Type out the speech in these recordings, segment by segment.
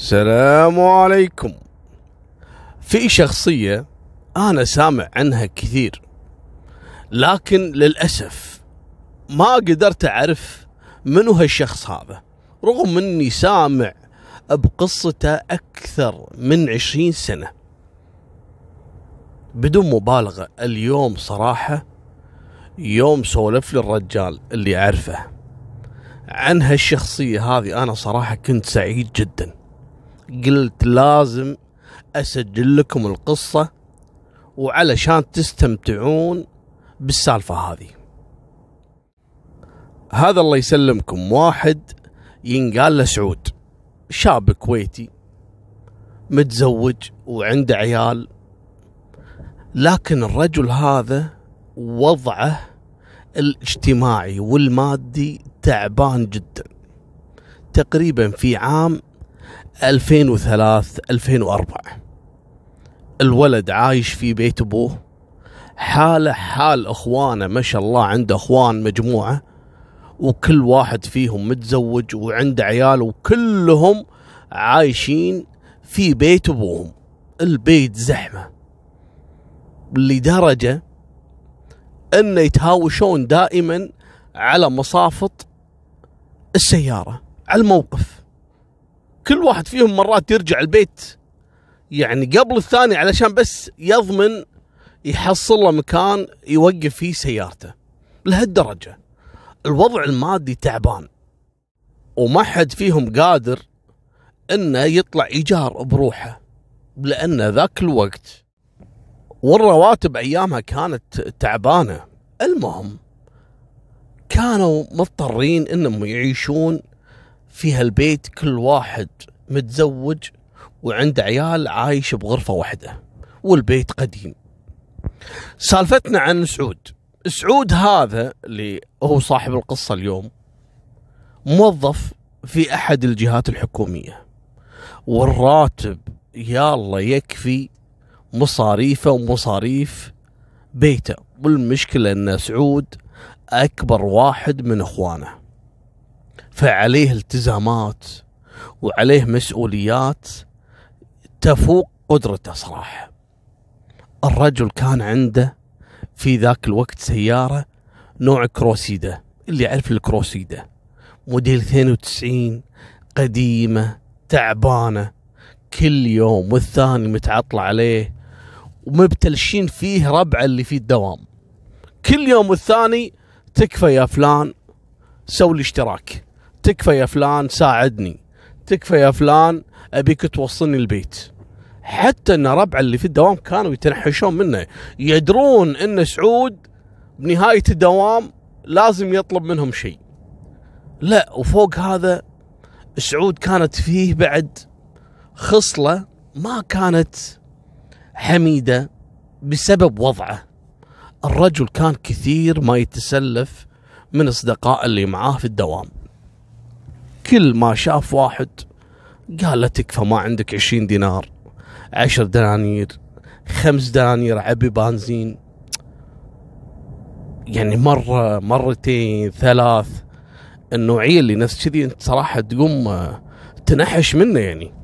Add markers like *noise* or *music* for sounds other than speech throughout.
السلام عليكم. في شخصية أنا سامع عنها كثير لكن للأسف ما قدرت أعرف منو هالشخص هذا. رغم أني سامع بقصته أكثر من عشرين سنة. بدون مبالغة اليوم صراحة يوم سولف لي الرجال اللي أعرفه. عن هالشخصية هذه أنا صراحة كنت سعيد جدا. قلت لازم أسجل لكم القصة وعلشان تستمتعون بالسالفة هذه. هذا الله يسلمكم. واحد ينقال له سعود. شاب كويتي متزوج وعنده عيال. لكن الرجل هذا وضعه الاجتماعي والمادي تعبان جدا. تقريبا في عام 2003 2004 الولد عايش في بيت أبوه. حاله حال أخوانه ما شاء الله عنده أخوان مجموعة. وكل واحد فيهم متزوج وعنده عيال وكلهم عايشين في بيت أبوهم. البيت زحمة. لدرجة انه يتهاوشون دائما على مصافط السيارة على الموقف. كل واحد فيهم مرات يرجع البيت يعني قبل الثاني علشان بس يضمن يحصل له مكان يوقف فيه سيارته. لهالدرجة الوضع المادي تعبان وما حد فيهم قادر إنه يطلع ايجار بروحه لأن ذاك الوقت والرواتب أيامها كانت تعبانة. المهم كانوا مضطرين إنهم يعيشون في هالبيت كل واحد متزوج وعنده عيال عايش بغرفة واحدة والبيت قديم. سالفتنا عن سعود. سعود هذا اللي هو صاحب القصة اليوم موظف في أحد الجهات الحكومية والراتب يا الله يكفي مصاريفه ومصاريف بيته. والمشكلة أن سعود أكبر واحد من إخوانه. فعليه التزامات وعليه مسؤوليات تفوق قدرته صراحة الرجل كان عنده في ذاك الوقت سيارة نوع كروسيدا اللي يعرف الكروسيدا. موديل 92 قديمة تعبانة. كل يوم والثاني متعطل عليه ومبتلشين فيه ربع اللي في الدوام. كل يوم والثاني تكفى يا فلان سوي لي اشتراك تكفى يا فلان ساعدني. تكفى يا فلان أبيك توصلني البيت. حتى إن ربع اللي في الدوام كانوا يتنحشون منه. يدرون إن سعود بنهاية الدوام لازم يطلب منهم شيء. لا وفوق هذا سعود كانت فيه بعد خصلة ما كانت حميدة بسبب وضعه. الرجل كان كثير ما يتسلف من أصدقاء اللي معاه في الدوام. كل ما شاف واحد قال له تكفى ما عندك عشرين دينار عشر دنانير خمس دنانير عبي بنزين. يعني مرة مرتين ثلاث النوعية اللي نفس كذي أنت صراحة تقوم تنحش منه يعني.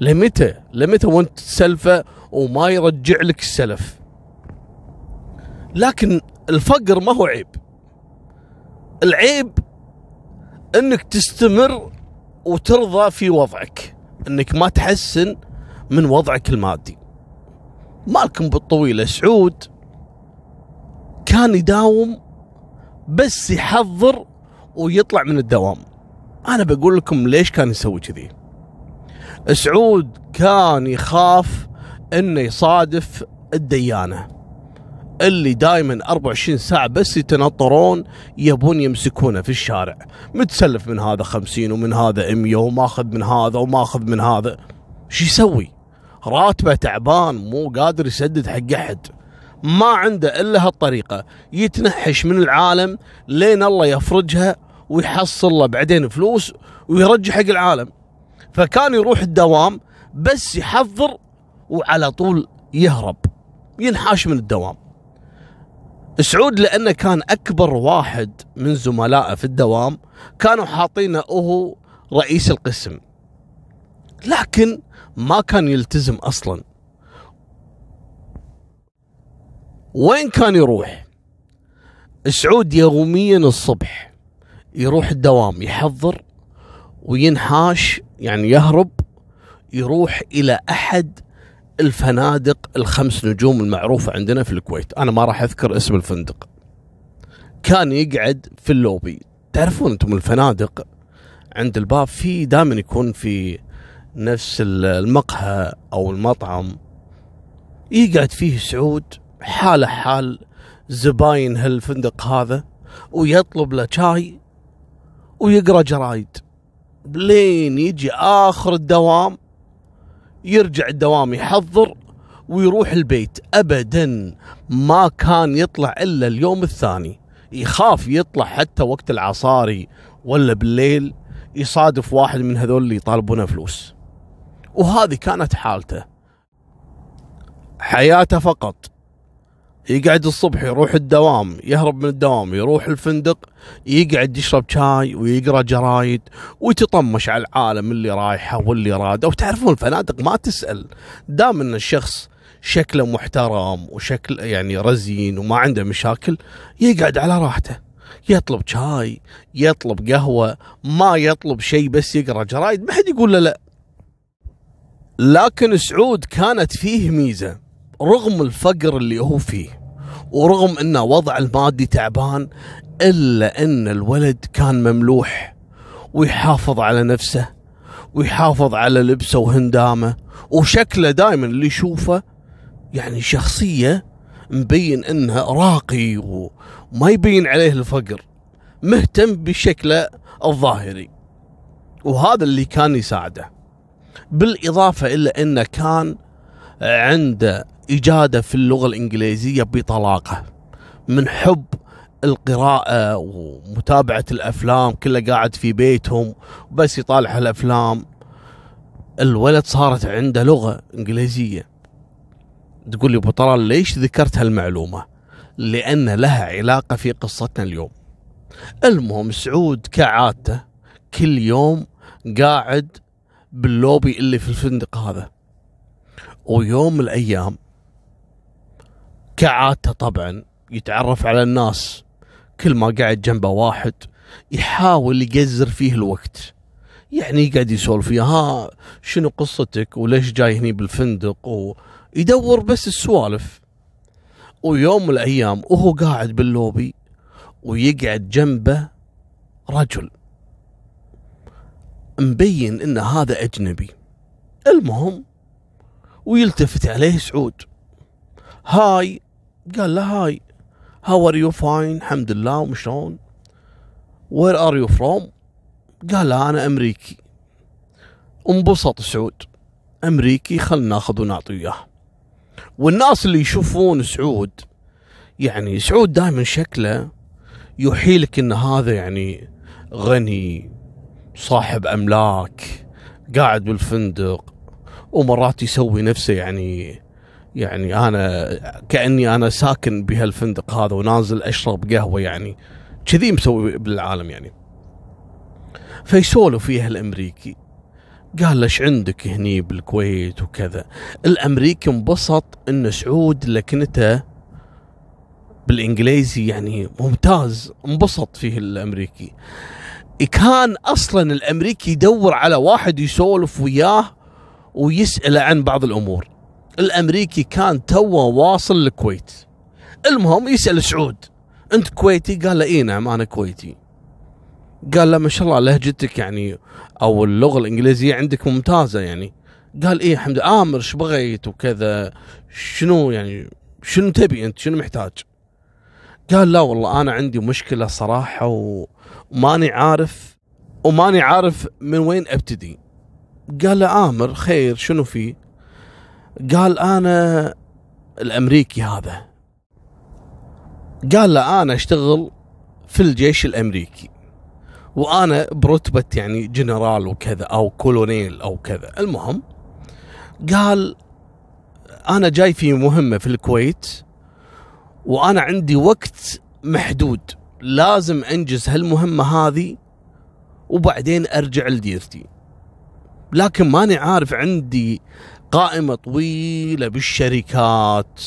لمتى؟ لمتى وانت تسلفه وما يرجع لك السلف. لكن الفقر ما هو عيب. العيب انك تستمر وترضى في وضعك. انك ما تحسن من وضعك المادي. مالكم بالطويلة سعود كان يداوم بس يحضر ويطلع من الدوام. أنا بقول لكم ليش كان يسوي كذي. سعود كان يخاف إنه يصادف الديانة. اللي دائما 24 ساعة بس يتنطرون يبون يمسكونه في الشارع. متسلف من هذا 50 ومن هذا 100 وماخذ من هذا وماخذ من هذا. شو يسوي؟ راتبه تعبان مو قادر يسدد حق أحد. ما عنده إلا هالطريقة يتنحش من العالم لين الله يفرجها ويحصل له بعدين فلوس ويرجع حق العالم. فكان يروح الدوام بس يحضر وعلى طول يهرب ينحاش من الدوام. سعود لأنه كان أكبر واحد من زملائه في الدوام كانوا حاطينه هو رئيس القسم. لكن ما كان يلتزم أصلا. وين كان يروح؟ سعود يوميا الصبح يروح الدوام يحضر وينحاش يعني يهرب يروح إلى أحد الفنادق الخمس نجوم المعروفة عندنا في الكويت. أنا ما راح أذكر اسم الفندق. كان يقعد في اللوبي. تعرفون أنتم الفنادق عند الباب في دائما يكون في نفس المقهى أو المطعم. يقعد فيه سعود حاله حال زباين هالفندق هذا ويطلب له شاي ويقرأ جرايد. لين يجي آخر الدوام يرجع الدوام يحضر ويروح البيت. ابدا ما كان يطلع إلا اليوم الثاني. يخاف يطلع حتى وقت العصاري ولا بالليل يصادف واحد من هذول اللي يطالبونه فلوس. وهذه كانت حالته. حياته فقط. يقعد الصبح يروح الدوام يهرب من الدوام يروح الفندق يقعد يشرب شاي ويقرأ جرايد ويتطمش على العالم اللي رايحه واللي راده. وتعرفون الفنادق ما تسأل. دام إن الشخص شكله محترم وشكل يعني رزين وما عنده مشاكل يقعد على راحته. يطلب شاي يطلب قهوة ما يطلب شيء بس يقرأ جرايد. ما حد يقول له لا. لكن سعود كانت فيه ميزة. رغم الفقر اللي هو فيه ورغم إنه وضع المادي تعبان إلا إن الولد كان مملوح ويحافظ على نفسه ويحافظ على لبسه وهندامه وشكله دائما اللي يشوفه يعني شخصية مبين إنها راقي وما يبين عليه الفقر مهتم بشكله الظاهري. وهذا اللي كان يساعده. بالإضافة إلى إنه كان عنده إجادة في اللغة الإنجليزية بطلاقة من حب القراءة ومتابعة الأفلام كله قاعد في بيتهم وبس يطالع الأفلام الولد صارت عنده لغة إنجليزية. تقول لي أبو طلال ليش ذكرت هالمعلومة؟ لأن لها علاقة في قصتنا اليوم. المهم سعود كعادته كل يوم قاعد باللوبي اللي في الفندق هذا. ويوم من الأيام كعادته طبعا يتعرف على الناس كل ما قاعد جنبه واحد يحاول يقزر فيه الوقت. يعني يقعد يسولف فيها ها شنو قصتك؟ وليش جاي هني بالفندق؟ ويدور بس السوالف. ويوم من الأيام وهو قاعد باللوبي ويقعد جنبه رجل. مبين إن هذا أجنبي. المهم ويلتفت عليه سعود. hi قال له hi how are you fine الحمد لله وشلون where are you from قال له أنا أمريكي. انبسط سعود. أمريكي خلنا ناخذ ونعطي إياه. والناس اللي يشوفون سعود يعني سعود دائما شكله يوحي لك إن هذا يعني غني صاحب أملاك قاعد بالفندق ومرات يسوي نفسه يعني يعني أنا كأني أنا ساكن بهالفندق هذا ونازل أشرب قهوة يعني. كذي مسوي بالعالم يعني. فيسولف فيها الأمريكي. قال ليش عندك هني بالكويت وكذا؟ الأمريكي انبسط ان سعود لكنته بالإنجليزي يعني ممتاز. انبسط فيه الأمريكي. كان أصلا الأمريكي يدور على واحد يسولف وياه ويسأله عن بعض الأمور. الأمريكي كان توه واصل الكويت المهم يسأل سعود أنت كويتي؟ قال له إي نعم أنا كويتي. قال له ما شاء الله لهجتك يعني أو اللغة الإنجليزية عندك ممتازة يعني. قال إيه لله. آمر إيش بغيت وكذا؟ شنو يعني شنو تبي أنت؟ شنو محتاج؟ قال لا والله أنا عندي مشكلة صراحة وماني عارف وماني عارف من وين أبتدي. قال له آمر خير شنو فيه قال أنا الأمريكي هذا. قال له أنا أشتغل في الجيش الأمريكي. وأنا برتبة يعني جنرال وكذا أو كولونيل أو كذا. المهم قال أنا جاي في مهمة في الكويت وأنا عندي وقت محدود. لازم أنجز هالمهمة هذه وبعدين أرجع لديرتي. لكن ماني عارف عندي قائمة طويلة بالشركات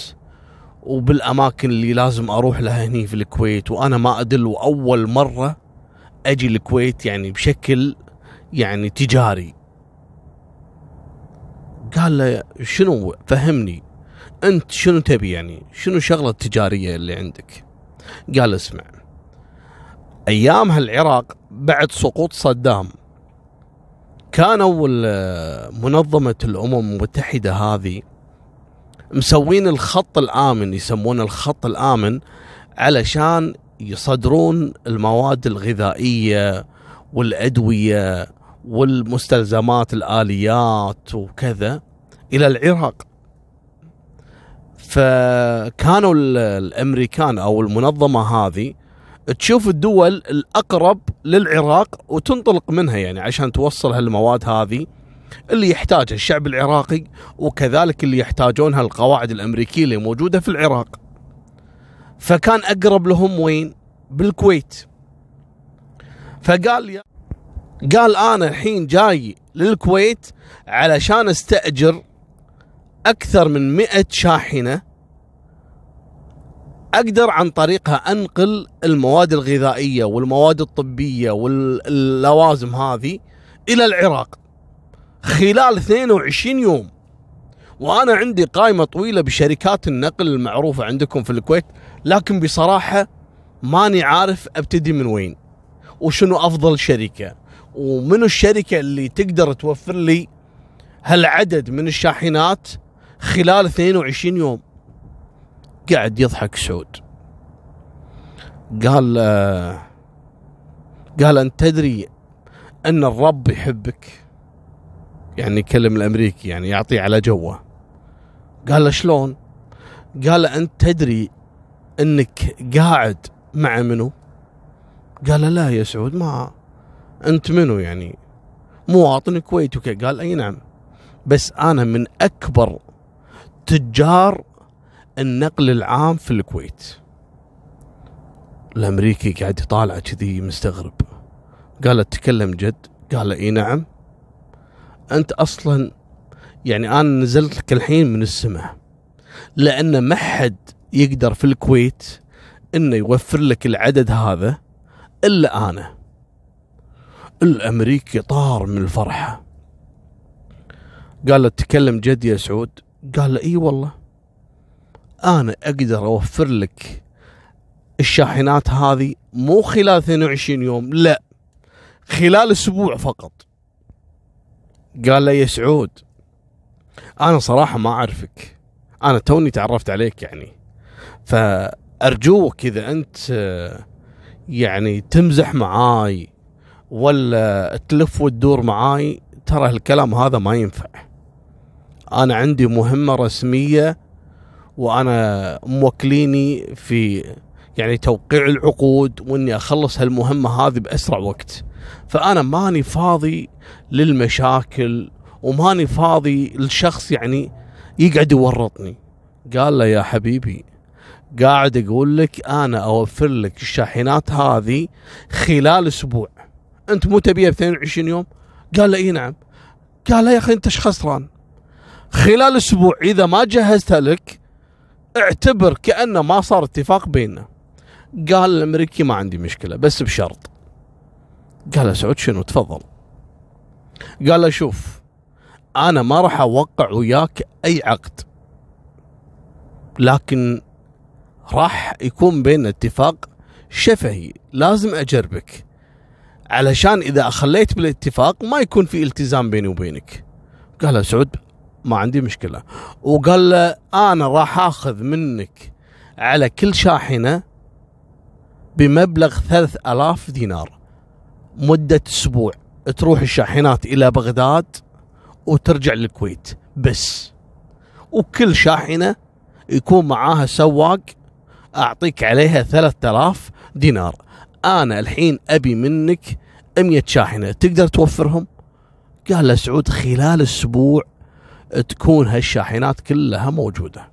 وبالأماكن اللي لازم أروح لها هني في الكويت وأنا ما أدل وأول مرة أجي الكويت يعني بشكل يعني تجاري. قال له شنو فهمني أنت شنو تبي يعني؟ شنو الشغلة التجارية اللي عندك؟ قال اسمع ايامها العراق بعد سقوط صدام كانوا منظمة الأمم المتحدة هذه مسوين الخط الآمن يسمونه الخط الآمن علشان يصدرون المواد الغذائية والأدوية والمستلزمات الآليات وكذا إلى العراق. فكانوا الأمريكان أو المنظمة هذه تشوف الدول الأقرب للعراق وتنطلق منها يعني عشان توصل هالمواد هذه اللي يحتاجها الشعب العراقي وكذلك اللي يحتاجونها القواعد الأمريكية اللي موجودة في العراق. فكان أقرب لهم وين؟ بالكويت. فقال قال أنا الحين جاي للكويت علشان أستأجر أكثر من مئة شاحنة أقدر عن طريقها أنقل المواد الغذائية والمواد الطبية واللوازم هذه إلى العراق خلال 22 يوم. وأنا عندي قائمة طويلة بشركات النقل المعروفة عندكم في الكويت لكن بصراحة ماني عارف أبتدي من وين وشنو أفضل شركة ومنو الشركة اللي تقدر توفر لي هالعدد من الشاحنات خلال 22 يوم. قاعد يضحك سعود قال آه قال أنت تدري أن الرب يحبك؟ يعني يكلم الأمريكي يعني يعطيه على جوه. قال له شلون؟ قال له أنت تدري أنك قاعد مع منو؟ قال له لا يا سعود ما أنت منو يعني؟ مواطن كويتي قال أي نعم. بس أنا من أكبر تجار النقل العام في الكويت. الأمريكي قاعد يطالع كذي مستغرب. قال تتكلم جد؟ قال إي نعم. أنت أصلا يعني أنا نزلت لك الحين من السماء. لأن ما حد يقدر في الكويت إنه يوفر لك العدد هذا إلا أنا. الأمريكي طار من الفرحة. قال تكلم جد يا سعود؟ قال إي والله. أنا أقدر أوفر لك الشاحنات هذه مو خلال 22 يوم لا. خلال أسبوع فقط. قال له يا سعود أنا صراحة ما أعرفك. أنا توني تعرفت عليك يعني. فأرجوك إذا أنت يعني تمزح معاي ولا تلف وتدور معاي ترى الكلام هذا ما ينفع. أنا عندي مهمة رسمية وأنا موكليني في يعني توقيع العقود وإني أخلص هالمهمة هذه بأسرع وقت. فأنا ماني فاضي للمشاكل وماني فاضي لشخص يعني يقعد يورطني. قال له يا حبيبي قاعد أقول لك أنا أوفر لك الشاحنات هذه خلال أسبوع. أنت مو تبيها ب 22 يوم؟ قال له إي نعم. قال له يا أخي أنت إيش خسران؟ خلال أسبوع إذا ما جهزتها لك اعتبر كانه ما صار اتفاق بيننا. قال الأمريكي ما عندي مشكلة بس بشرط. قال سعود شنو؟ تفضل. قال له شوف أنا ما راح أوقع وياك أي عقد. لكن راح يكون بيننا اتفاق شفهي. لازم أجربك. علشان إذا أخليت بالاتفاق ما يكون في التزام بيني وبينك. قال سعود ما عندي مشكلة. وقال له أنا راح آخذ منك على كل شاحنة بمبلغ ثلاث ألاف دينار. مدة أسبوع. تروح الشاحنات إلى بغداد وترجع للكويت. بس. وكل شاحنة يكون معاها سواق أعطيك عليها ثلاثة آلاف دينار. أنا الحين أبي منك أمية شاحنة. تقدر توفرهم؟ قال له سعود خلال أسبوع تكون هالشاحنات كلها موجودة.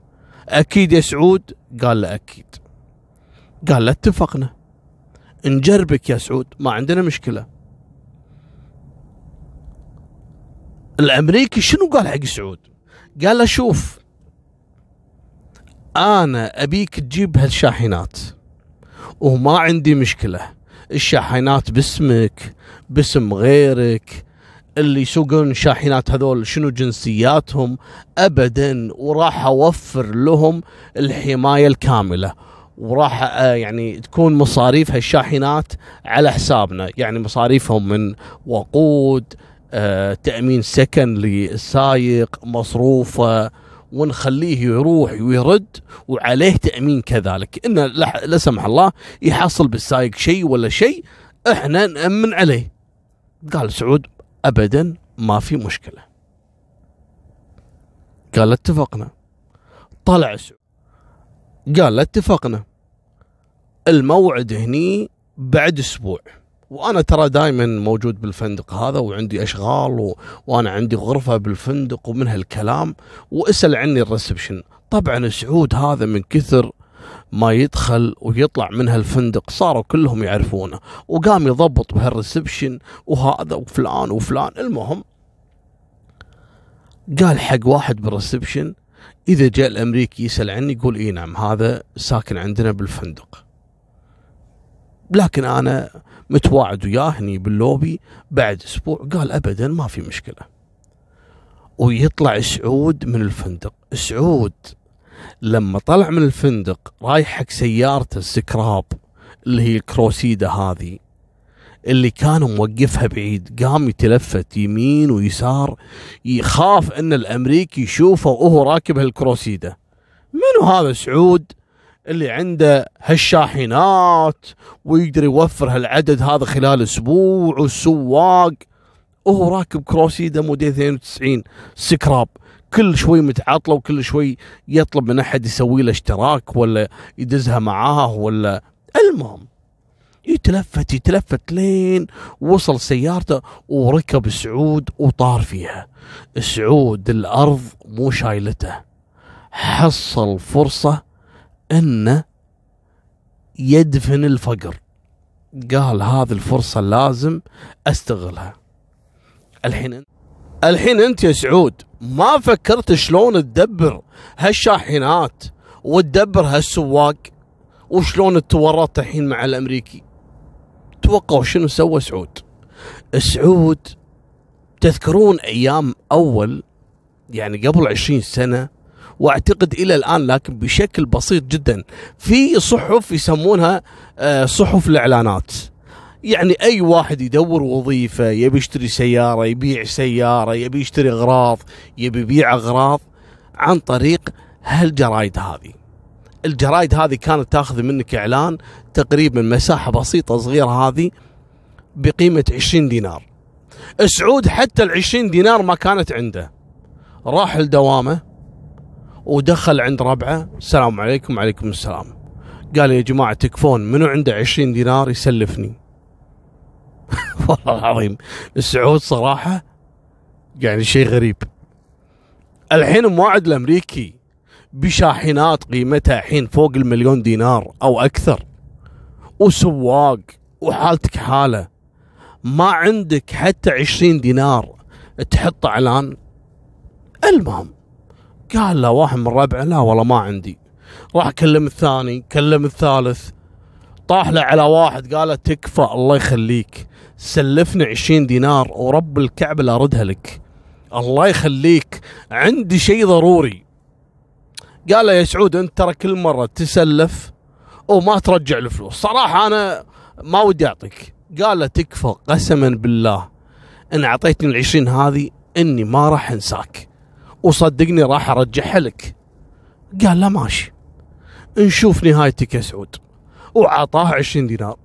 أكيد يا سعود؟ قال له أكيد. قال له اتفقنا. نجربك يا سعود ما عندنا مشكلة. الأمريكي شنو قال حق سعود؟ قال له شوف أنا أبيك تجيب هالشاحنات وما عندي مشكلة. الشاحنات باسمك باسم غيرك اللي يسوقون شاحنات هذول شنو جنسياتهم ابدا وراح أوفر لهم الحماية الكاملة وراح آه، يعني تكون مصاريف هالشاحنات على حسابنا يعني مصاريفهم من وقود آه، تأمين سكن للسايق مصروفه ونخليه يروح ويرد وعليه تأمين كذلك. ان لا سمح الله يحصل بالسايق شيء ولا شيء إحنا نأمن عليه. قال سعود ابدا ما في مشكلة. قال اتفقنا. طلع سعود قال اتفقنا. الموعد هني بعد أسبوع. وأنا ترى دائما موجود بالفندق هذا وعندي أشغال و... وأنا عندي غرفة بالفندق ومن هالكلام وأسأل عني ال reception. طبعا سعود هذا من كثر ما يدخل ويطلع من هالفندق صاروا كلهم يعرفونه وقام يضبط بهال reception وهذا وفلان وفلان. المهم قال حق واحد بال reception إذا جاء الأمريكي يسأل عني يقول إي نعم هذا ساكن عندنا بالفندق. لكن أنا متواعد وياه هني باللوبي بعد أسبوع قال ابدا ما في مشكلة. ويطلع سعود من الفندق سعود لما طلع من الفندق رايح حق سيارته السكراب اللي هي الكروسيدا هذه اللي كان موقفها بعيد قام يتلفت يمين ويسار يخاف إن الأمريكي يشوفه وهو راكب هالكروسيدا. منو هذا سعود؟ اللي عنده هالشاحنات ويقدر يوفر هالعدد هذا خلال أسبوع والسواق وهو راكب كروسيدا موديل 92 سكراب. كل شوي متعطله وكل شوي يطلب من أحد يسوي له اشتراك ولا يدزها معاه ولا المهم يتلفت يتلفت لين وصل سيارته وركب سعود وطار فيها. سعود الأرض مو شايلته. حصل فرصة إنه يدفن الفقر. قال هذه الفرصة لازم أستغلها. الحين الحين أنت يا سعود. ما فكرت شلون تدبر هالشاحنات وتدبر هالسواق وشلون تورطت الحين مع الأمريكي. توقعوا شنو سوى سعود؟ سعود تذكرون أيام أول يعني قبل عشرين سنة وأعتقد إلى الآن لكن بشكل بسيط جدا في صحف يسمونها آه، صحف الإعلانات. يعني أي واحد يدور وظيفة يبي يشتري سيارة يبيع سيارة يبي يشتري أغراض يبي يبيع أغراض عن طريق هالجرايد هذه. الجرايد هذه كانت تاخذ منك إعلان تقريبا مساحة بسيطة صغيرة هذه بقيمة 20 دينار. سعود حتى ال 20 دينار ما كانت عنده. راح لدوامه ودخل عند ربعه. السلام عليكم وعليكم السلام. قال يا جماعة تكفون منو عنده 20 دينار يسلفني. *laughs* والله العظيم. السعود صراحة يعني شيء غريب. الحين مواعد الأمريكي بشاحنات قيمتها الحين فوق المليون دينار أو أكثر. وسواق وحالتك حالة. ما عندك حتى عشرين دينار تحط إعلان. المهم قال له واحد من ربعه لا والله ما عندي. راح كلم الثاني كلم الثالث. طاح له على واحد قال تكفى الله يخليك. سلفني عشرين دينار ورب الكعبة لا أردها لك. الله يخليك. عندي شيء ضروري. قال له يا سعود أنت ترى كل مرة تسلف وما ترجع الفلوس. صراحة أنا ما ودي أعطيك. قال له تكفى قسما بالله. إن أعطيتني العشرين هذه إني ما راح أنساك. وصدقني راح أرجعها لك. قال له ماشي. نشوف نهايتك يا سعود. وعطاه عشرين دينار.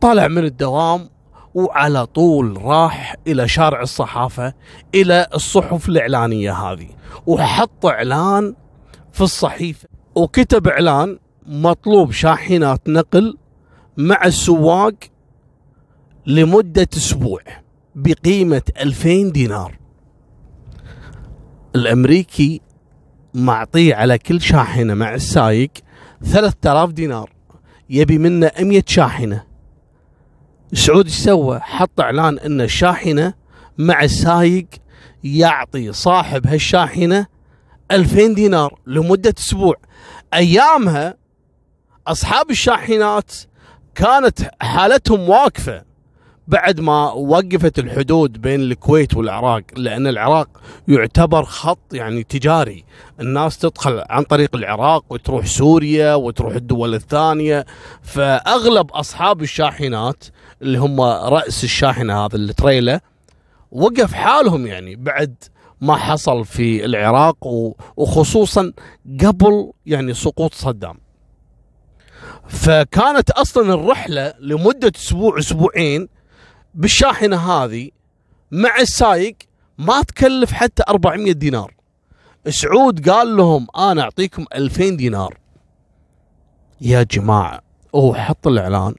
طلع من الدوام وعلى طول راح إلى شارع الصحافة إلى الصحف الإعلانية هذه وحط إعلان في الصحيفة. وكتب إعلان مطلوب شاحنات نقل مع السواق لمدة أسبوع بقيمة 2000 دينار. الأمريكي معطيه على كل شاحنة مع السايق 3000 دينار. يبي منه 100 شاحنة. سعود إيش سوى؟ حط إعلان ان الشاحنه مع السايق يعطي صاحب هالشاحنة 2000 دينار لمدة أسبوع. أيامها أصحاب الشاحنات كانت حالتهم واقفة. بعد ما وقفت الحدود بين الكويت والعراق لأن العراق يعتبر خط يعني تجاري. الناس تدخل عن طريق العراق وتروح سوريا وتروح الدول الثانية. فأغلب أصحاب الشاحنات اللي هم رأس الشاحنة هذا التريلا وقف حالهم يعني بعد ما حصل في العراق وخصوصا قبل يعني سقوط صدام. فكانت أصلا الرحلة لمدة أسبوع أسبوعين بالشاحنة هذه مع السايق ما تكلف حتى 400 دينار. سعود قال لهم أنا أعطيكم 2000 دينار. يا جماعة هو حط الإعلان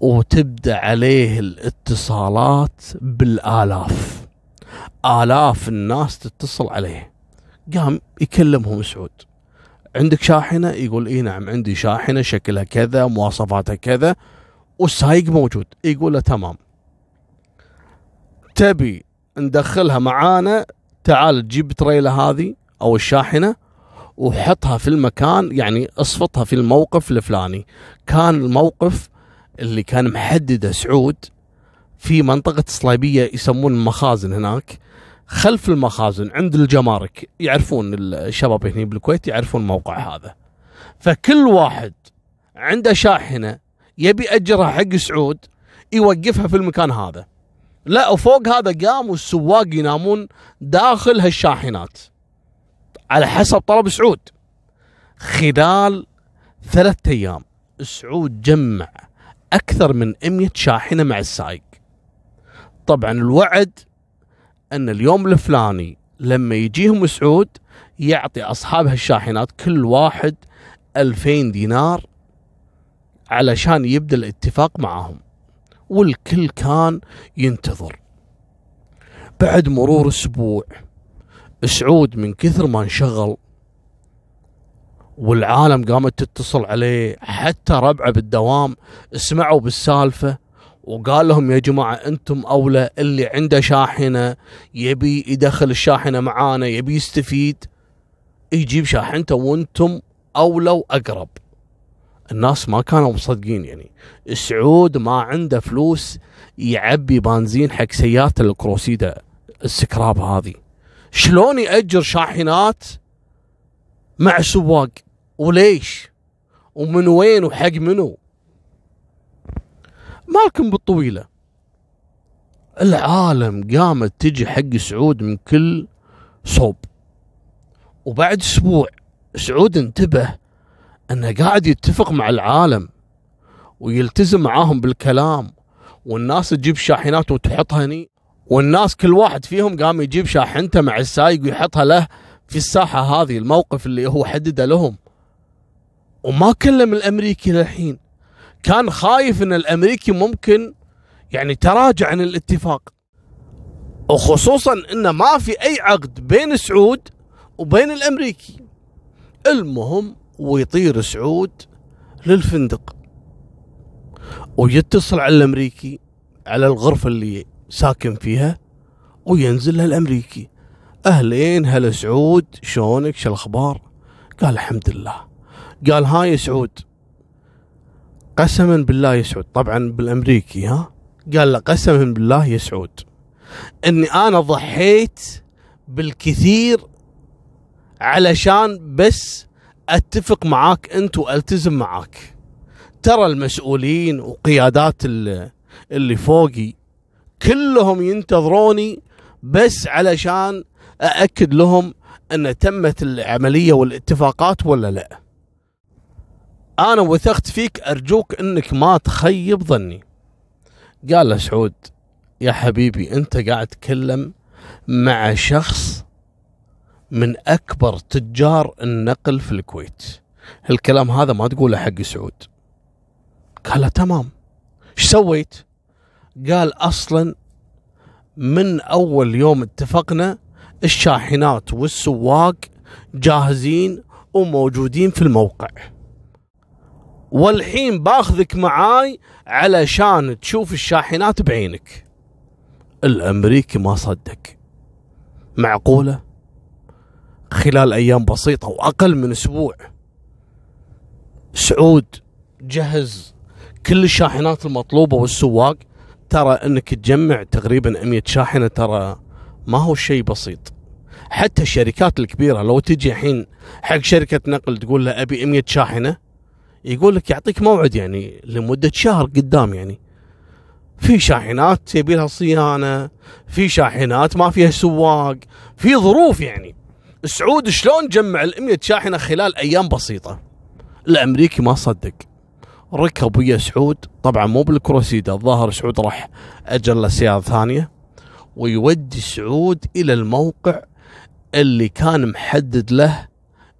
وتبدأ عليه الاتصالات بالآلاف. آلاف الناس تتصل عليه. قام يكلمهم سعود. عندك شاحنة؟ يقول إي نعم عندي شاحنة شكلها كذا مواصفاتها كذا. والسايق موجود يقول له تمام. تبي ندخلها معانا تعال تجيب تريلا هذه أو الشاحنة وحطها في المكان يعني اصفطها في الموقف الفلاني. كان الموقف اللي كان محدده سعود في منطقة صليبية يسمون المخازن هناك. خلف المخازن عند الجمارك يعرفون الشباب هنا بالكويت يعرفون الموقع هذا. فكل واحد عنده شاحنة يبي أجرها حق سعود يوقفها في المكان هذا. لا وفوق هذا قاموا السواق ينامون داخل هالشاحنات على حسب طلب سعود. خلال ثلاثة أيام سعود جمع أكثر من 100 شاحنة مع السايق طبعا الوعد أن اليوم الفلاني لما يجيهم سعود يعطي أصحاب هالشاحنات كل واحد 2000 دينار علشان يبدأ الاتفاق معهم. والكل كان ينتظر. بعد مرور أسبوع سعود من كثر ما انشغل والعالم قامت تتصل عليه. حتى ربعه بالدوام سمعوا بالسالفة وقال لهم يا جماعة أنتم أولى اللي عنده شاحنة يبي يدخل الشاحنة معانا يبي يستفيد يجيب شاحنته وأنتم أولى وأقرب. الناس ما كانوا مصدقين يعني. سعود ما عنده فلوس يعبي بنزين حق سيارته الكروسيدا السكراب هذه. شلون يأجر شاحنات مع سواق؟ وليش؟ ومن وين؟ وحق منو؟ مالكم بالطويلة. العالم قامت تجي حق سعود من كل صوب. وبعد أسبوع سعود انتبه أنه قاعد يتفق مع العالم ويلتزم معاهم بالكلام والناس تجيب شاحنات وتحطها هني والناس كل واحد فيهم قام يجيب شاحنته مع السايق ويحطها له في الساحة هذه الموقف اللي هو حدده لهم. وما كلم الأمريكي للحين. كان خايف إن الأمريكي ممكن يعني تراجع عن الاتفاق. وخصوصا إن ما في أي عقد بين سعود وبين الأمريكي. المهم ويطير سعود للفندق. ويتصل على الأمريكي على الغرفة اللي ساكن فيها وينزل الأمريكي. أهلين هلا سعود شلونك شو الأخبار؟ قال الحمد لله. قال هاي سعود. قسما بالله يا سعود. طبعا بالأمريكي ها؟ قال له قسما بالله يا سعود. إني أنا ضحيت بالكثير علشان بس أتفق معاك أنت وألتزم معاك. ترى المسؤولين وقيادات اللي, فوقي كلهم ينتظروني بس علشان أأكد لهم أن تمت العملية والاتفاقات ولا لا. أنا وثقت فيك أرجوك أنك ما تخيب ظني. قال له سعود يا حبيبي أنت قاعد تتكلم مع شخص من أكبر تجار النقل في الكويت. الكلام هذا ما تقوله حق سعود. قال له تمام. إيش سويت؟ قال أصلا من أول يوم اتفقنا الشاحنات والسواق جاهزين وموجودين في الموقع. والحين باخذك معاي علشان تشوف الشاحنات بعينك. الأمريكي ما صدق. معقولة؟ خلال أيام بسيطة وأقل من أسبوع. سعود جهز كل الشاحنات المطلوبة والسواق. ترى إنك تجمع تقريبا 100 شاحنة ترى ما هو شيء بسيط. حتى الشركات الكبيرة لو تجي الحين حق شركة نقل تقول له أبي 100 شاحنة يقول لك يعطيك موعد يعني لمدة شهر قدام يعني. في شاحنات يبي لها صيانة في شاحنات ما فيها سواق في ظروف يعني. سعود شلون جمع ال 100 شاحنة خلال أيام بسيطة؟ الأمريكي ما صدق. ركب ويا سعود طبعا مو بالكروسيدا الظاهر سعود راح أجل سيارة ثانية ويودي سعود إلى الموقع اللي كان محدد له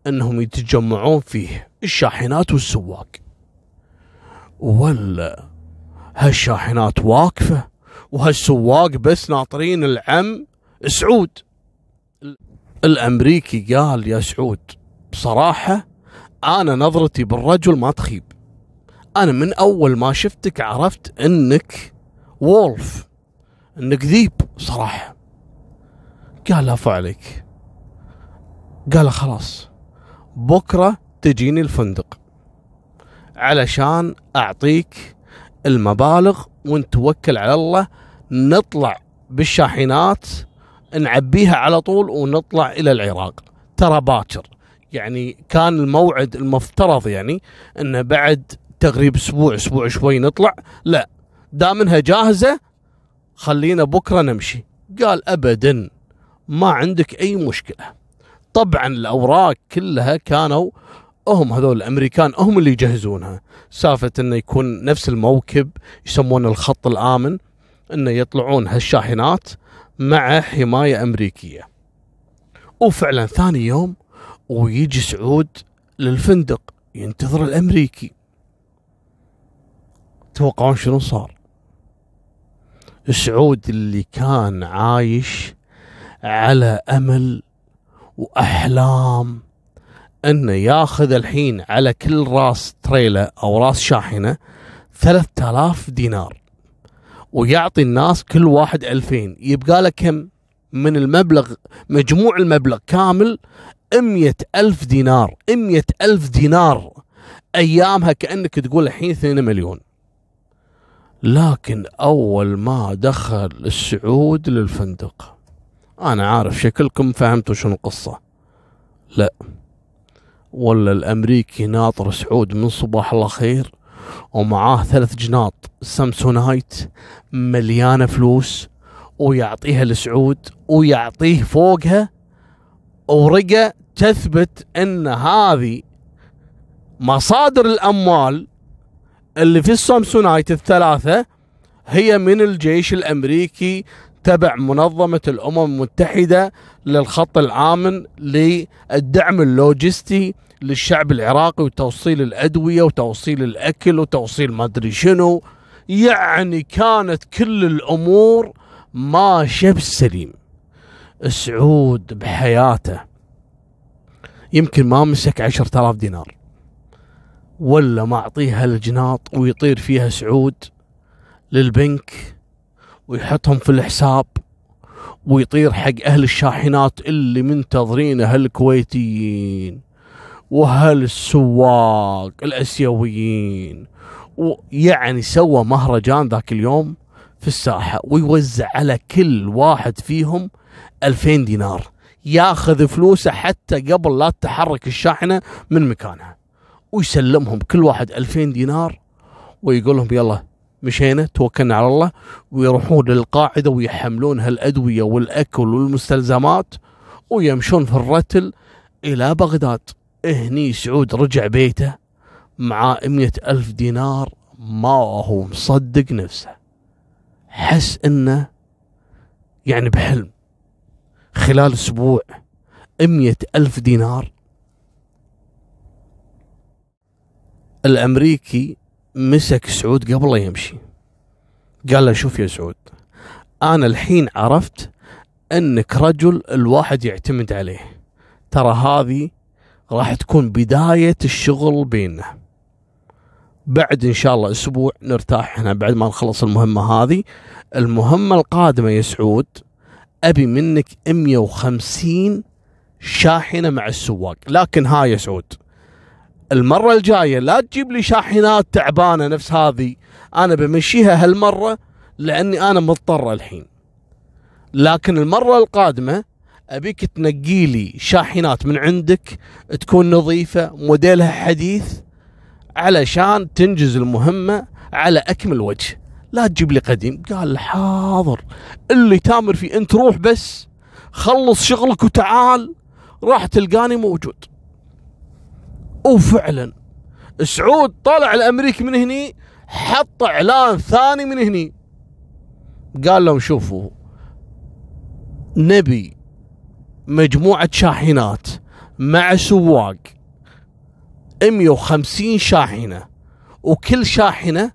إنهم يتجمعون فيه الشاحنات والسواق. ولا هالشاحنات واقفة وهالسواق بس ناطرين العم سعود. الأمريكي قال يا سعود بصراحة أنا نظرتي بالرجل ما تخيب. أنا من أول ما شفتك عرفت إنك وولف إنك ذيب صراحة. قال لا عليك. قال خلاص بكرة تجيني الفندق علشان أعطيك المبالغ وأنت توكل على الله نطلع بالشاحنات نعبيها على طول ونطلع إلى العراق. ترى باكر. يعني كان الموعد المفترض يعني انه بعد تغريب أسبوع أسبوع شوي نطلع. لا دام انها جاهزة خلينا بكرة نمشي. قال ابدا ما عندك أي مشكلة. طبعا الأوراق كلها كانوا هم هذول الأمريكان هم اللي يجهزونها. سالفة إنه يكون نفس الموكب يسمونه الخط الآمن إنه يطلعون هالشاحنات. مع حماية أمريكية. وفعلا ثاني يوم ويجي سعود للفندق ينتظر الأمريكي. توقعون شنو صار؟ سعود اللي كان عايش على أمل وأحلام إنه ياخذ الحين على كل راس تريلا أو راس شاحنة 3000 دينار. ويعطي الناس كل واحد 2000 يبقى له كم؟ من المبلغ مجموع المبلغ كامل مية ألف دينار. مية ألف دينار. أيامها كأنك تقول الحين 2 مليون. لكن أول ما دخل السعود للفندق أنا عارف شكلكم فهمتوا شنو القصة. لا. ولا الأمريكي ناطر سعود من صباح الله خير ومعاه ثلاث جناط سامسونايت مليانة فلوس ويعطيها لسعود ويعطيه فوقها ورقة تثبت إن هذه مصادر الأموال اللي في السامسونايت الثلاثة هي من الجيش الأمريكي تبع منظمة الأمم المتحدة للخط الامن للدعم اللوجستي للشعب العراقي وتوصيل الأدوية وتوصيل الأكل وتوصيل ما أدري شنو. يعني كانت كل الأمور ماشية بالسليم سعود بحياته. يمكن ما مسك عشرة آلاف دينار. ولا معطيه هالجناط ويطير فيها سعود للبنك ويحطهم في الحساب ويطير حق أهل الشاحنات اللي منتظرينه هالكويتيين وهالسواق الأسيويين ويعني سوى مهرجان ذاك اليوم في الساحة ويوزع على كل واحد فيهم ألفين دينار ياخذ فلوسه حتى قبل لا تتحرك الشاحنة من مكانها ويسلمهم كل واحد ألفين دينار ويقول لهم يلا مشينا توكلنا على الله ويروحون للقاعدة ويحملون هالأدوية والأكل والمستلزمات ويمشون في الرتل إلى بغداد. هني سعود رجع بيته مع مئة ألف دينار ما هو مصدق نفسه. حس إنه يعني بحلم. خلال أسبوع مية ألف دينار. الأمريكي مسك سعود قبل لا يمشي. قال له شوف يا سعود أنا الحين عرفت إنك رجل الواحد يعتمد عليه. ترى هذه راح تكون بداية الشغل بيننا بعد إن شاء الله أسبوع نرتاح إحنا بعد ما نخلص المهمة هذه. المهمة القادمة يا سعود أبي منك 150 شاحنة مع السواق. لكن ها يا سعود المرة الجاية لا تجيب لي شاحنات تعبانة نفس هذه. أنا بمشيها هالمرة لأني أنا مضطر الحين. لكن المرة القادمة أبيك تنقي لي شاحنات من عندك تكون نظيفة موديلها حديث علشان تنجز المهمة على أكمل وجه. لا تجيب لي قديم. قال حاضر. اللي تامر فيه أنت روح بس خلص شغلك وتعال. راح تلقاني موجود. وفعلا سعود طلع الأمريكي من هني حط إعلان ثاني من هني. قال لهم شوفوا نبي مجموعة شاحنات مع سواق. 150 شاحنة. وكل شاحنة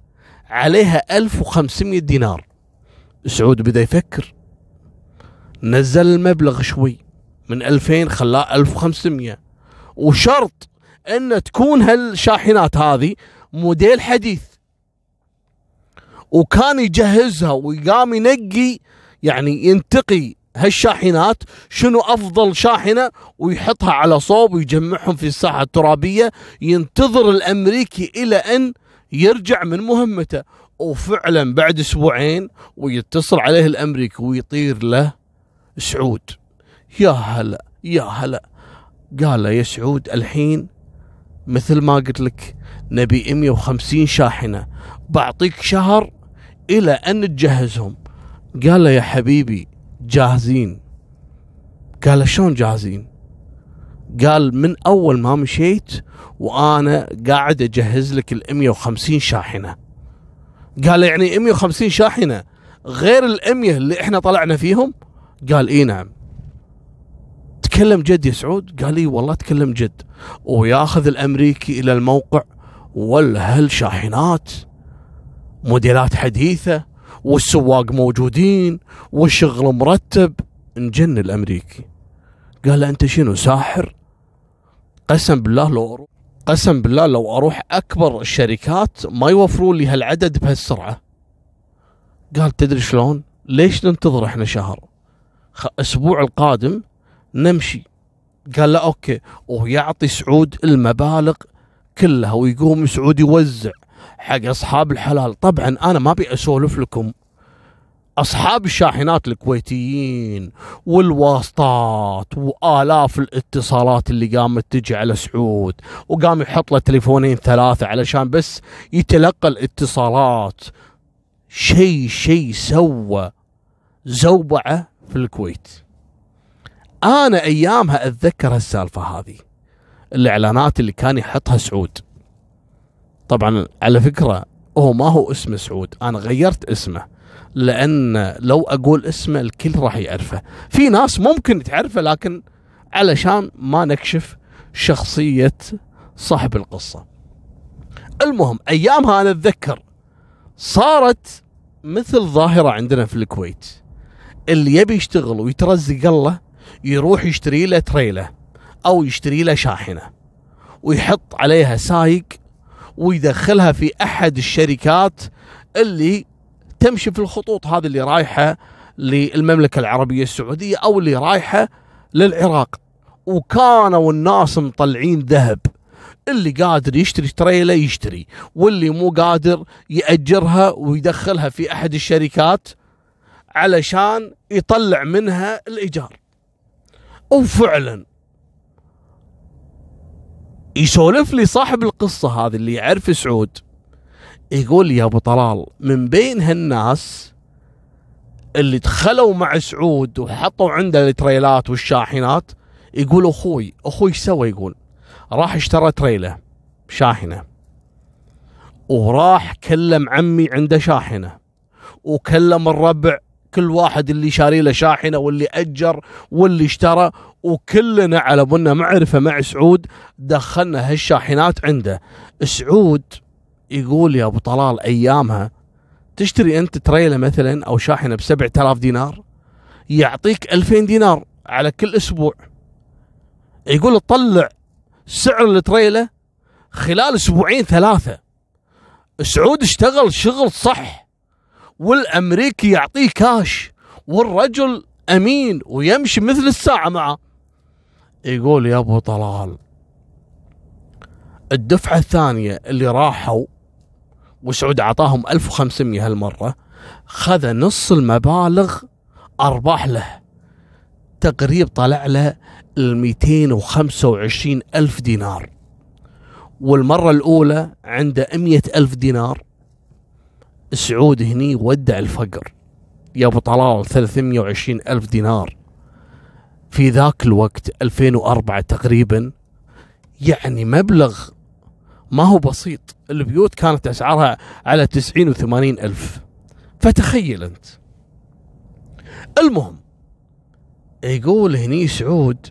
عليها 1500 دينار. سعود بدأ يفكر. نزل المبلغ شوي. من 2000 خلاه 1500 وشرط أن تكون هالشاحنات هذه موديل حديث. وكان يجهزها ويقام ينقي يعني ينتقي هالشاحنات شنو أفضل شاحنة؟ ويحطها على صوب ويجمعهم في الساحة الترابية. ينتظر الأمريكي إلى أن يرجع من مهمته. وفعلا بعد أسبوعين ويتصل عليه الأمريكي ويطير له سعود. يا هلا يا هلا. قال له يا سعود الحين مثل ما قلت لك نبي 150 شاحنة. بعطيك شهر إلى أن تجهزهم. قال له يا حبيبي جاهزين؟ قال شلون جاهزين؟ قال من أول ما مشيت وأنا قاعد أجهز لك ال 150 شاحنة. قال يعني 150 شاحنة غير ال 100 اللي إحنا طلعنا فيهم؟ قال إي نعم. تكلم جد يا سعود؟ قال لي والله تكلم جد. وياخذ الأمريكي إلى الموقع ولا هالشاحنات موديلات حديثة والسواق موجودين والشغل مرتب. نجن الأمريكي. قال له أنت شنو ساحر؟ قسم بالله لو أروح قسم بالله لو أروح أكبر الشركات ما يوفرون لي هالعدد بهالسرعة. قال تدري شلون؟ ليش ننتظر إحنا شهر؟ أسبوع القادم نمشي. قال له أوكي. ويعطي سعود المبالغ كلها ويقوم سعود يوزع. حق أصحاب الحلال. طبعا أنا ما أبي أسولف لكم. أصحاب الشاحنات الكويتيين والواسطات وآلاف الاتصالات اللي قامت تجي على سعود وقام يحط له تليفونين ثلاثة علشان بس يتلقى الاتصالات. شيء شيء سوى زوبعة في الكويت. أنا أيامها أتذكر هالسالفة هذه. الإعلانات اللي كان يحطها سعود. طبعا على فكرة هو ما هو اسمه سعود. أنا غيرت اسمه لأن لو أقول اسمه الكل راح يعرفه. في ناس ممكن تعرفه لكن علشان ما نكشف شخصية صاحب القصة. المهم ايامها أنا أتذكر صارت مثل ظاهرة عندنا في الكويت. اللي يبي يشتغل ويترزق الله يروح يشتري له تريلة أو يشتري له شاحنة ويحط عليها سايق ويدخلها في أحد الشركات اللي تمشي في الخطوط هذه اللي رايحة للمملكة العربية السعودية أو اللي رايحة للعراق. وكانوا الناس مطلعين ذهب. اللي قادر يشتري تريلا يشتري. واللي مو قادر يأجرها ويدخلها في أحد الشركات علشان يطلع منها الإيجار. وفعلا يسولف لي صاحب القصة هذه اللي يعرف سعود. يقول يا أبو طلال من بين هالناس اللي دخلوا مع سعود وحطوا عنده التريلات والشاحنات يقول أخوي أخوي سوى؟ يقول راح اشترى تريلة شاحنة. وراح كلم عمي عنده شاحنة. وكلم الربع كل واحد اللي شاري له شاحنة واللي أجر واللي اشترى وكلنا على بنا معرفة مع سعود دخلنا هالشاحنات عنده. سعود يقول يا أبو طلال أيامها تشتري أنت تريلة مثلا أو شاحنة ب 7000 دينار يعطيك 2000 دينار على كل أسبوع. يقول تطلع سعر التريلة خلال أسبوعين ثلاثة. سعود اشتغل شغل صح. والأمريكي يعطيه كاش والرجل أمين ويمشي مثل الساعة معه. يقول يا أبو طلال الدفعة الثانية اللي راحوا وسعود أعطاهم 1500 هالمرة خذ نص المبالغ أرباح له. تقريب طلع له ال 225 ألف دينار. والمرة الأولى عنده 100 ألف دينار. سعود هني ودع الفقر. يا أبو طلال 320 ألف دينار. في ذاك الوقت 2004 تقريبا. يعني مبلغ ما هو بسيط. البيوت كانت أسعارها على 90 و 80 ألف. فتخيل أنت. المهم يقول هني سعود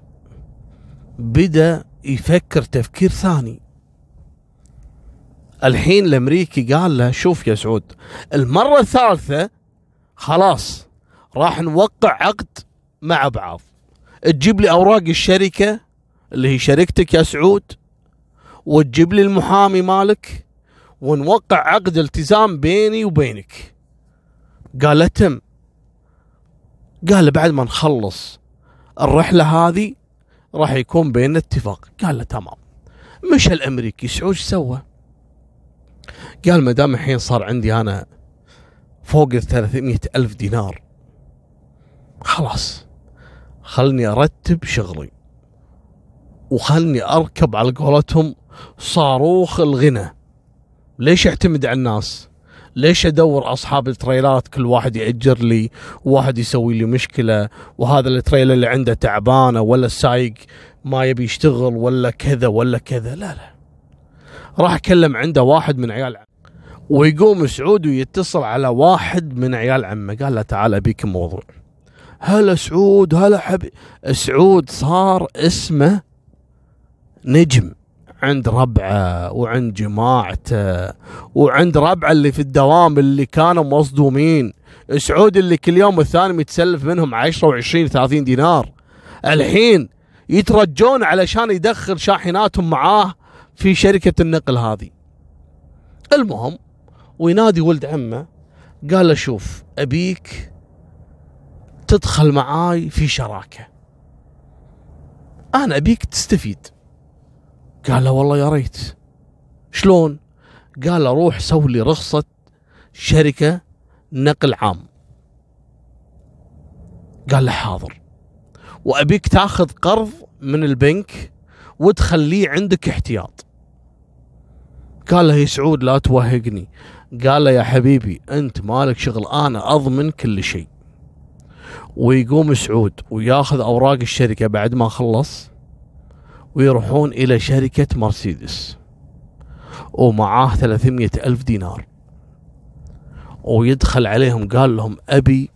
بدأ يفكر تفكير ثاني. الحين الأمريكي قال له شوف يا سعود المرة الثالثة خلاص راح نوقع عقد مع بعض. تجيب لي أوراق الشركة اللي هي شركتك يا سعود وتجيب لي المحامي مالك ونوقع عقد التزام بيني وبينك. قال تم. قال بعد ما نخلص الرحلة هذه راح يكون بيننا اتفاق. قال له تمام. مش الأمريكي سعود سوى؟ قال ما دام الحين صار عندي أنا فوق ال 300 ألف دينار خلاص خلني أرتب شغلي وخلني أركب على قولتهم صاروخ الغنى. ليش أعتمد على الناس؟ ليش أدور أصحاب التريلات كل واحد يأجر لي وواحد يسوي لي مشكلة وهذا ال trailer اللي عنده تعبانة ولا السايق ما يبي يشتغل ولا كذا ولا كذا؟ لا لا. راح أكلم عنده واحد من عيال ويقوم سعود ويتصل على واحد من عيال عمه. قال له تعال أبيك موضوع. هلا سعود هلا حبي. سعود صار اسمه نجم عند ربعه وعند جماعته وعند ربعه اللي في الدوام اللي كانوا مصدومين. سعود اللي كل يوم والثاني متسلف منهم 10 و20 30 دينار. الحين يترجون علشان يدخل شاحناتهم معاه في شركة النقل هذه. المهم وينادي ولد عمه قال له شوف أبيك تدخل معاي في شراكة. أنا أبيك تستفيد. قال له والله يا ريت. شلون؟ قال له روح سوي لي رخصة شركة نقل عام. قال له حاضر. وأبيك تاخذ قرض من البنك وتخليه عندك احتياط. قال له يا سعود لا توهقني قال له يا حبيبي أنت مالك شغل أنا أضمن كل شيء. ويقوم سعود وياخذ أوراق الشركة بعد ما خلص ويروحون إلى شركة مرسيدس. ومعاه 300 ألف دينار. ويدخل عليهم قال لهم أبي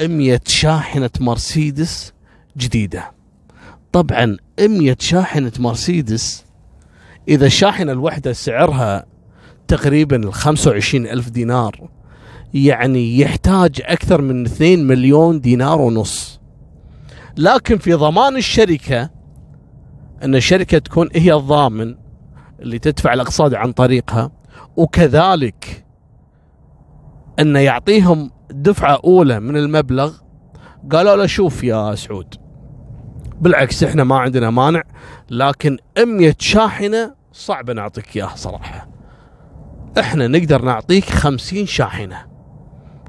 100 شاحنة مرسيدس جديدة. طبعا 100 شاحنة مرسيدس إذا الشاحنة الواحدة سعرها تقريبا ال 25 ألف دينار. يعني يحتاج أكثر من 2 مليون دينار ونص. لكن في ضمان الشركة أن الشركة تكون هي الضامن اللي تدفع الأقساط عن طريقها وكذلك انه يعطيهم دفعة أولى من المبلغ. قالوا له شوف يا سعود بالعكس إحنا ما عندنا مانع لكن 100 شاحنة صعب نعطيك إياها صراحة. إحنا نقدر نعطيك 50 شاحنة.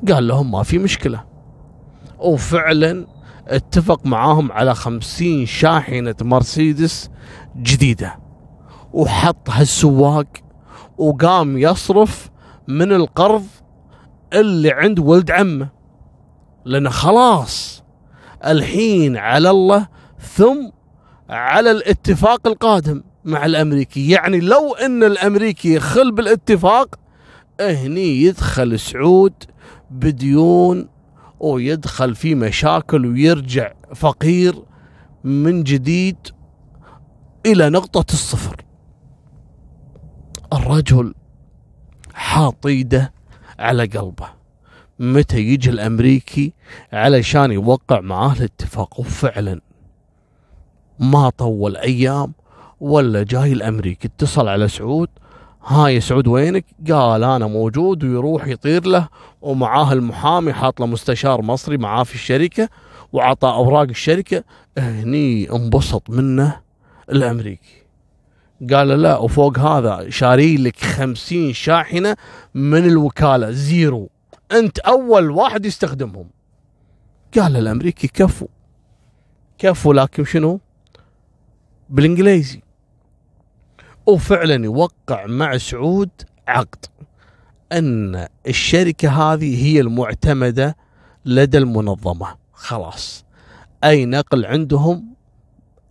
قال لهم ما في مشكلة. وفعلا اتفق معاهم على خمسين شاحنة مرسيدس جديدة. وحط هالسواق وقام يصرف من القرض اللي عند ولد عمه. لأنه خلاص الحين على الله ثم على الاتفاق القادم. مع الأمريكي. يعني لو إن الأمريكي يخل بالاتفاق هني يدخل سعود بديون ويدخل في مشاكل ويرجع فقير من جديد إلى نقطة الصفر. الرجل حاط ايده على قلبه. متى يجي الأمريكي علشان يوقع معاه الاتفاق؟ وفعلا ما طول أيام. ولا جاي الأمريكي اتصل على سعود ها يا سعود وينك؟ قال أنا موجود ويروح يطير له ومعاه المحامي حاط له مستشار مصري معاه في الشركة وعطى أوراق الشركة هني انبسط منه الأمريكي. قال لا وفوق هذا شاري لك خمسين شاحنة من الوكالة زيرو أنت أول واحد يستخدمهم. قال الأمريكي كفو. كفو لكن شنو؟ بالإنجليزي. وفعلا يوقع مع سعود عقد أن الشركة هذه هي المعتمدة لدى المنظمة. خلاص. أي نقل عندهم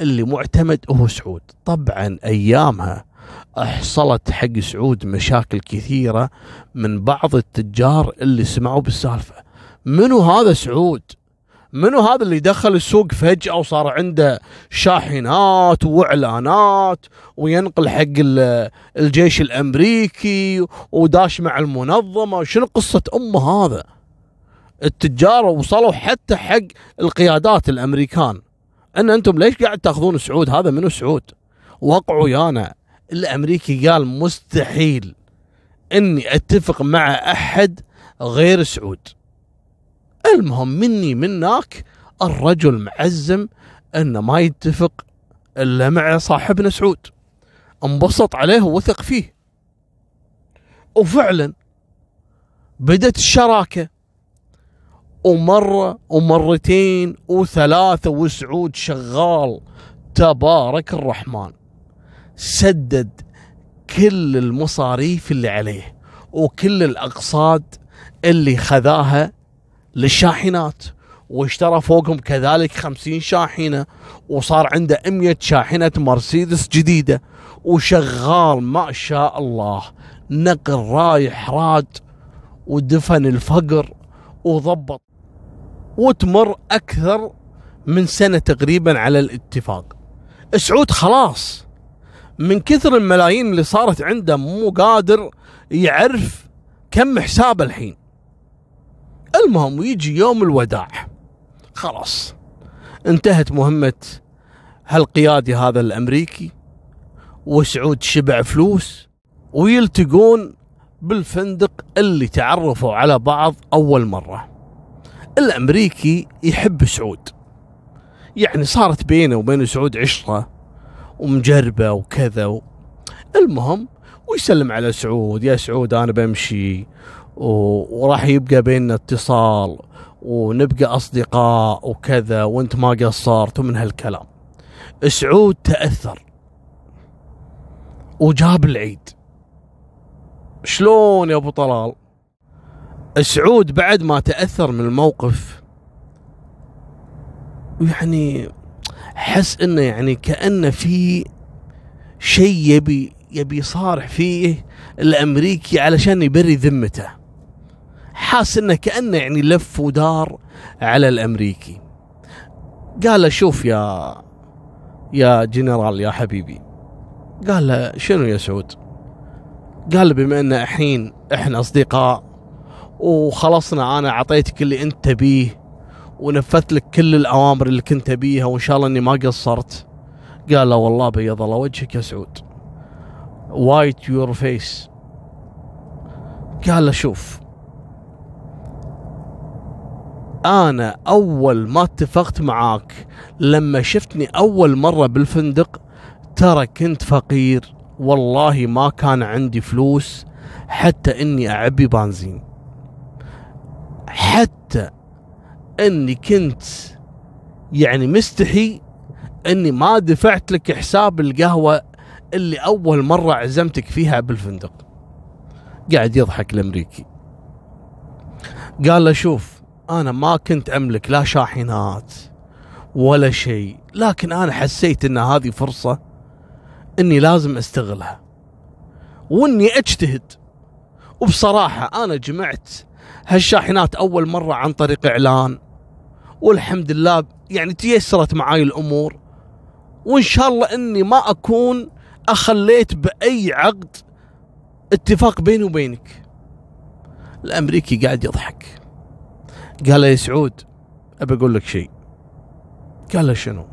اللي معتمد هو سعود. طبعا أيامها حصلت حق سعود مشاكل كثيرة من بعض التجار اللي سمعوا بالسالفة. منو هذا سعود؟ منو هذا اللي دخل السوق فجأة وصار عنده شاحنات وإعلانات وينقل حق الجيش الأمريكي وداش مع المنظمة؟ شنو قصة أمه هذا؟ التجار وصلوا حتى حق القيادات الأمريكان. أن أنتم ليش قاعد تأخذون سعود؟ هذا منو سعود؟ وقعوا يانا. الأمريكي قال مستحيل أني أتفق مع أحد غير سعود. المهم مني منك الرجل معزم إنه ما يتفق إلا مع صاحبنا سعود. انبسط عليه ووثق فيه. وفعلا بدت الشراكة. ومرة ومرتين وثلاثة وسعود شغال. تبارك الرحمن. سدد كل المصاريف اللي عليه. وكل الأقساط اللي خذاها للشاحنات. واشترى فوقهم كذلك خمسين شاحنة وصار عنده 100 شاحنة مرسيدس جديدة وشغال ما شاء الله. نقل رايح راد ودفن الفقر وضبط وتمر أكثر من سنة تقريبا على الاتفاق. سعود خلاص. من كثر الملايين اللي صارت عنده مو قادر يعرف كم حسابه الحين. المهم ويجي يوم الوداع. خلاص. انتهت مهمة هالقيادي هذا الأمريكي وسعود شبع فلوس ويلتقون بالفندق اللي تعرفوا على بعض أول مرة. الأمريكي يحب سعود. يعني صارت بينه وبين سعود عشرة ومجربة وكذا و... المهم ويسلم على سعود يا سعود أنا بمشي. وراح يبقى بيننا اتصال ونبقى أصدقاء وكذا وانت ما قصرت ومن هالكلام. سعود تأثر. وجاب العيد. شلون يا أبو طلال؟ سعود بعد ما تأثر من الموقف. يعني حس إنه يعني كأنه في شيء يبي يبي يصارح فيه الأمريكي علشان يبري ذمته. حاس إنه كأنه يعني لف ودار على الأمريكي. قال له شوف يا يا جنرال يا حبيبي. قال له شنو يا سعود؟ قال بما إن الحين إحنا أصدقاء وخلصنا أنا أعطيتك اللي أنت تبيه ونفذت لك كل الأوامر اللي كنت تبيها وإن شاء الله إني ما قصرت. قال له والله بيض الله وجهك يا سعود. white your face قال له شوف أنا أول ما اتفقت معاك لما شفتني أول مرة بالفندق ترى كنت فقير. والله ما كان عندي فلوس حتى إني أعبي بنزين. حتى إني كنت يعني مستحي إني ما دفعت لك حساب القهوة اللي أول مرة عزمتك فيها بالفندق. قاعد يضحك الأمريكي. قال له شوف أنا ما كنت أملك لا شاحنات ولا شيء لكن أنا حسيت إن هذه فرصة إني لازم أستغلها وإني أجتهد. وبصراحة أنا جمعت هالشاحنات أول مرة عن طريق إعلان والحمد لله يعني تيسرت معاي الأمور وإن شاء الله إني ما أكون أخليت بأي عقد اتفاق بيني وبينك. الأمريكي قاعد يضحك. قال له يا سعود ابى أقول لك شيء. قال له شنو؟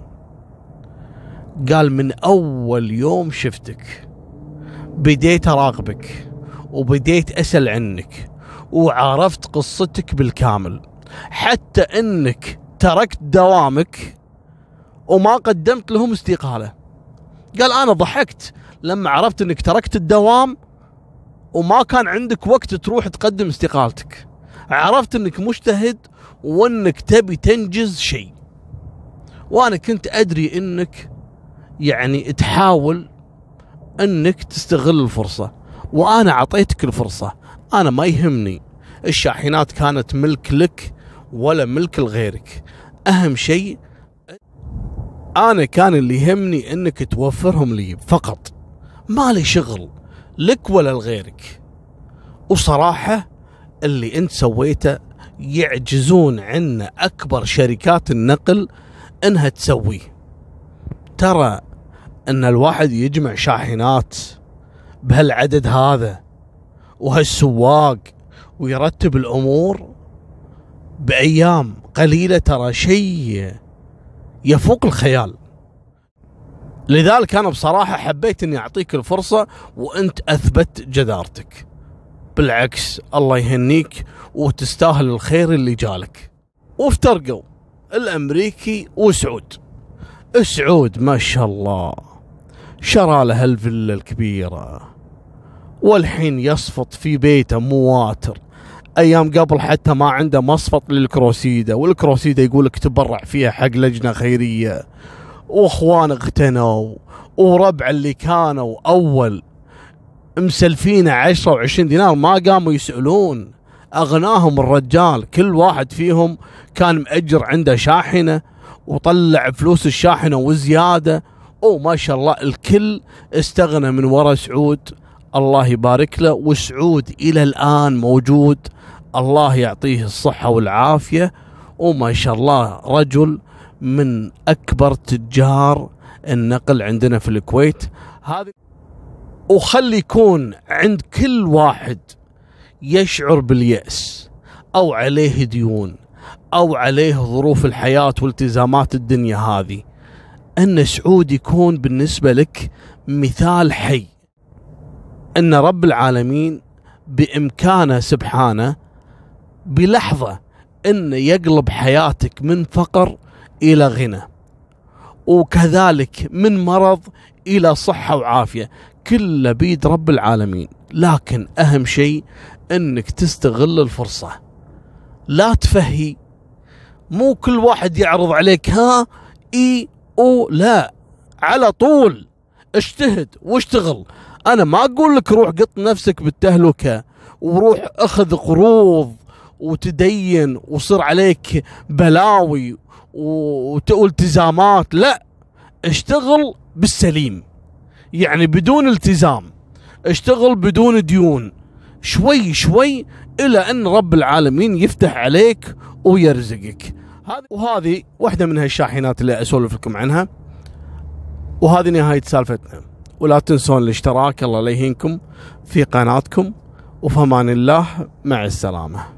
قال من أول يوم شفتك بديت أراقبك وبديت أسأل عنك وعرفت قصتك بالكامل. حتى إنك تركت دوامك وما قدمت لهم استقالة. قال أنا ضحكت لما عرفت إنك تركت الدوام وما كان عندك وقت تروح تقدم استقالتك. عرفت انك مجتهد وانك تبي تنجز شيء. وأنا كنت ادري انك يعني تحاول انك تستغل الفرصة وأنا اعطيتك الفرصة. أنا ما يهمني الشاحنات كانت ملك لك ولا ملك لغيرك. اهم شيء أنا كان اللي يهمني انك توفرهم لي فقط. ما لي شغل لك ولا لغيرك. وصراحة اللي انت سويته يعجزون عنا أكبر شركات النقل إنها تسويه. ترى إن الواحد يجمع شاحنات بهالعدد هذا وهالسواق ويرتب الأمور بأيام قليلة ترى شيء يفوق الخيال. لذلك أنا بصراحة حبيت إني أعطيك الفرصة وأنت أثبت جدارتك. بالعكس الله يهنيك وتستاهل الخير اللي جالك. وافترقوا الأمريكي وسعود. سعود ما شاء الله شرى له الفيلا الكبيرة. والحين يصفط في بيته مواتر. أيام قبل حتى ما عنده مصفط للكروسيدا والكروسيدا يقول لك تبرع فيها حق لجنة خيرية. وأخوان اغتنوا وربع اللي كانوا أول مسلفين عشرة وعشرين دينار ما قاموا يسألون. أغناهم الرجال كل واحد فيهم كان مأجر عنده شاحنة وطلع فلوس الشاحنة وزيادة. أو ما شاء الله الكل استغنى من ورا سعود. الله يبارك له. وسعود إلى الآن موجود. الله يعطيه الصحة والعافية. وما شاء الله رجل من أكبر تجار النقل عندنا في الكويت. هذه وخلي يكون عند كل واحد يشعر باليأس أو عليه ديون أو عليه ظروف الحياة والتزامات الدنيا هذه. أن سعود يكون بالنسبة لك مثال حي. أن رب العالمين بإمكانه سبحانه بلحظة أن يقلب حياتك من فقر إلى غنى وكذلك من مرض إلى صحة وعافية. كله بيد رب العالمين. لكن أهم شيء أنك تستغل الفرصة. لا تفهي. مو كل واحد يعرض عليك ها إي أو لا. على طول. اجتهد واشتغل. أنا ما أقول لك روح قط نفسك بالتهلكة وروح أخذ قروض وتدين وصير عليك بلاوي والتزامات لا. اشتغل بالسليم. يعني بدون التزام اشتغل بدون ديون. شوي شوي إلى أن رب العالمين يفتح عليك ويرزقك. وهذه واحدة من هالشاحنات اللي أسولف لكم عنها. وهذه نهاية سالفتنا. ولا تنسون الاشتراك. الله لا يهينكم. في قناتكم. وفمان الله. مع السلامة.